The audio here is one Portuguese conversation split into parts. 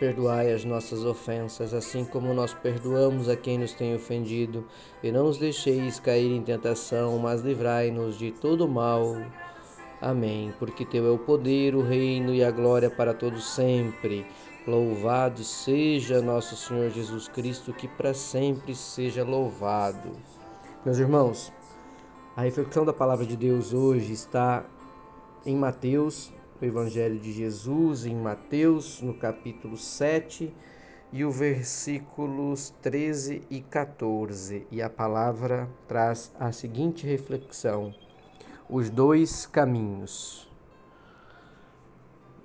Perdoai as nossas ofensas, assim como nós perdoamos a quem nos tem ofendido, e não nos deixeis cair em tentação, mas livrai-nos de todo mal. Amém. Porque teu é o poder, o reino e a glória para todos sempre. Louvado seja nosso Senhor Jesus Cristo, que para sempre seja louvado. Meus irmãos, a reflexão da palavra de Deus hoje está em Mateus o Evangelho de Jesus em Mateus, no capítulo 7, e o versículos 13 e 14. E a palavra traz a seguinte reflexão: os dois caminhos.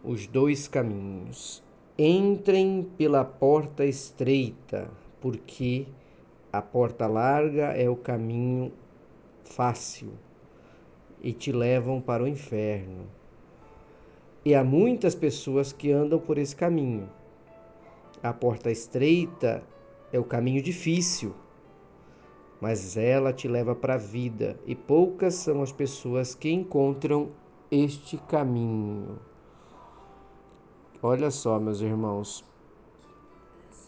Os dois caminhos. Entrem pela porta estreita, porque a porta larga é o caminho fácil e te levam para o inferno e há muitas pessoas que andam por esse caminho. A porta estreita é o caminho difícil, mas ela te leva para a vida, e poucas são as pessoas que encontram este caminho. Olha só, meus irmãos,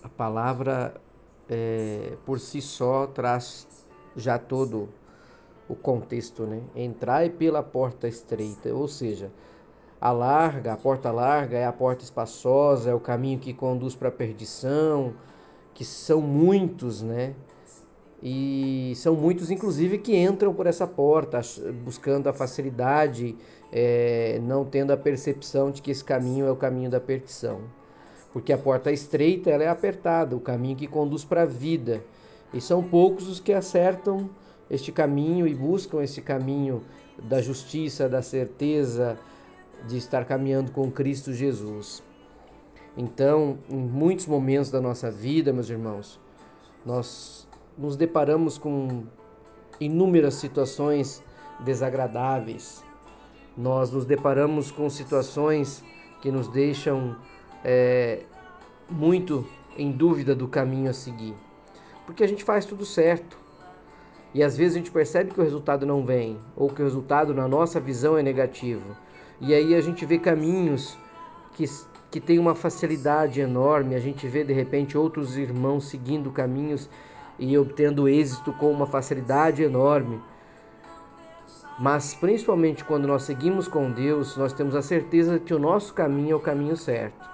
a palavra é, por si só traz já todo o contexto, né? Entrai pela porta estreita, ou seja, a larga, a porta larga é a porta espaçosa, é o caminho que conduz para a perdição, que são muitos, né? E são muitos, inclusive, que entram por essa porta, buscando a facilidade, é, não tendo a percepção de que esse caminho é o caminho da perdição. Porque a porta estreita ela é apertada, o caminho que conduz para a vida. E são poucos os que acertam este caminho e buscam esse caminho da justiça, da certeza, de estar caminhando com Cristo Jesus. Então, em muitos momentos da nossa vida, meus irmãos, nós nos deparamos com inúmeras situações desagradáveis. Nós nos deparamos com situações que nos deixam é, muito em dúvida do caminho a seguir. Porque a gente faz tudo certo. E às vezes a gente percebe que o resultado não vem, ou que o resultado, na nossa visão, é negativo. E aí a gente vê caminhos que, que têm uma facilidade enorme, a gente vê de repente outros irmãos seguindo caminhos e obtendo êxito com uma facilidade enorme. Mas principalmente quando nós seguimos com Deus, nós temos a certeza que o nosso caminho é o caminho certo.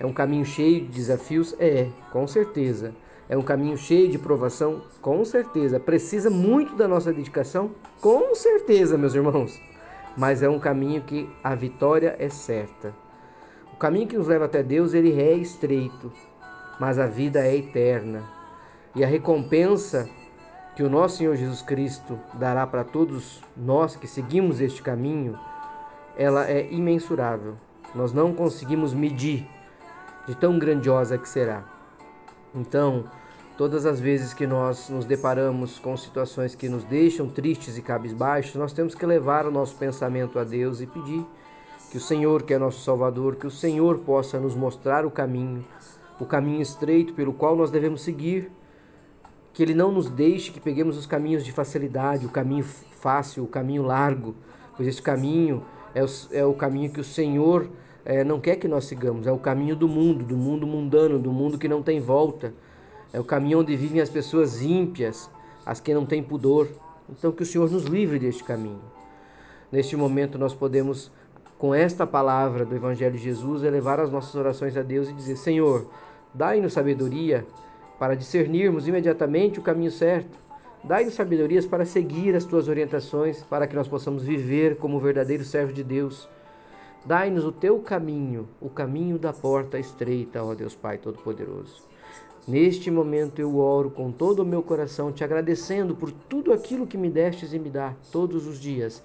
É um caminho cheio de desafios? É, com certeza. É um caminho cheio de provação? Com certeza. Precisa muito da nossa dedicação? Com certeza, meus irmãos mas é um caminho que a vitória é certa. O caminho que nos leva até Deus, ele é estreito, mas a vida é eterna. E a recompensa que o nosso Senhor Jesus Cristo dará para todos nós que seguimos este caminho, ela é imensurável. Nós não conseguimos medir de tão grandiosa que será. Então, Todas as vezes que nós nos deparamos com situações que nos deixam tristes e cabisbaixos, nós temos que levar o nosso pensamento a Deus e pedir que o Senhor, que é nosso Salvador, que o Senhor possa nos mostrar o caminho, o caminho estreito pelo qual nós devemos seguir, que Ele não nos deixe que peguemos os caminhos de facilidade, o caminho fácil, o caminho largo, pois esse caminho é o, é o caminho que o Senhor é, não quer que nós sigamos, é o caminho do mundo, do mundo mundano, do mundo que não tem volta é o caminho onde vivem as pessoas ímpias, as que não têm pudor. Então, que o Senhor nos livre deste caminho. Neste momento, nós podemos, com esta palavra do Evangelho de Jesus, elevar as nossas orações a Deus e dizer: Senhor, dai-nos sabedoria para discernirmos imediatamente o caminho certo. Dai-nos sabedorias para seguir as tuas orientações, para que nós possamos viver como verdadeiro servo de Deus. Dai-nos o teu caminho, o caminho da porta estreita, ó Deus Pai Todo-Poderoso. Neste momento eu oro com todo o meu coração, te agradecendo por tudo aquilo que me destes e me dá todos os dias,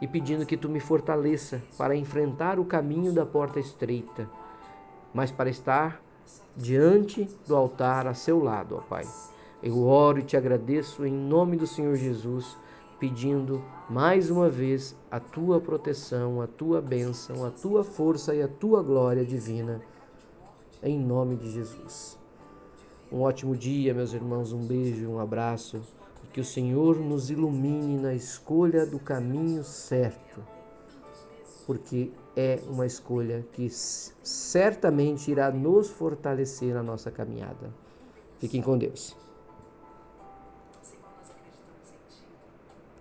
e pedindo que tu me fortaleça para enfrentar o caminho da porta estreita, mas para estar diante do altar a seu lado, ó Pai. Eu oro e te agradeço em nome do Senhor Jesus, pedindo mais uma vez a tua proteção, a tua bênção, a tua força e a tua glória divina, em nome de Jesus. Um ótimo dia, meus irmãos, um beijo, um abraço, e que o Senhor nos ilumine na escolha do caminho certo, porque é uma escolha que certamente irá nos fortalecer na nossa caminhada. Fiquem com Deus.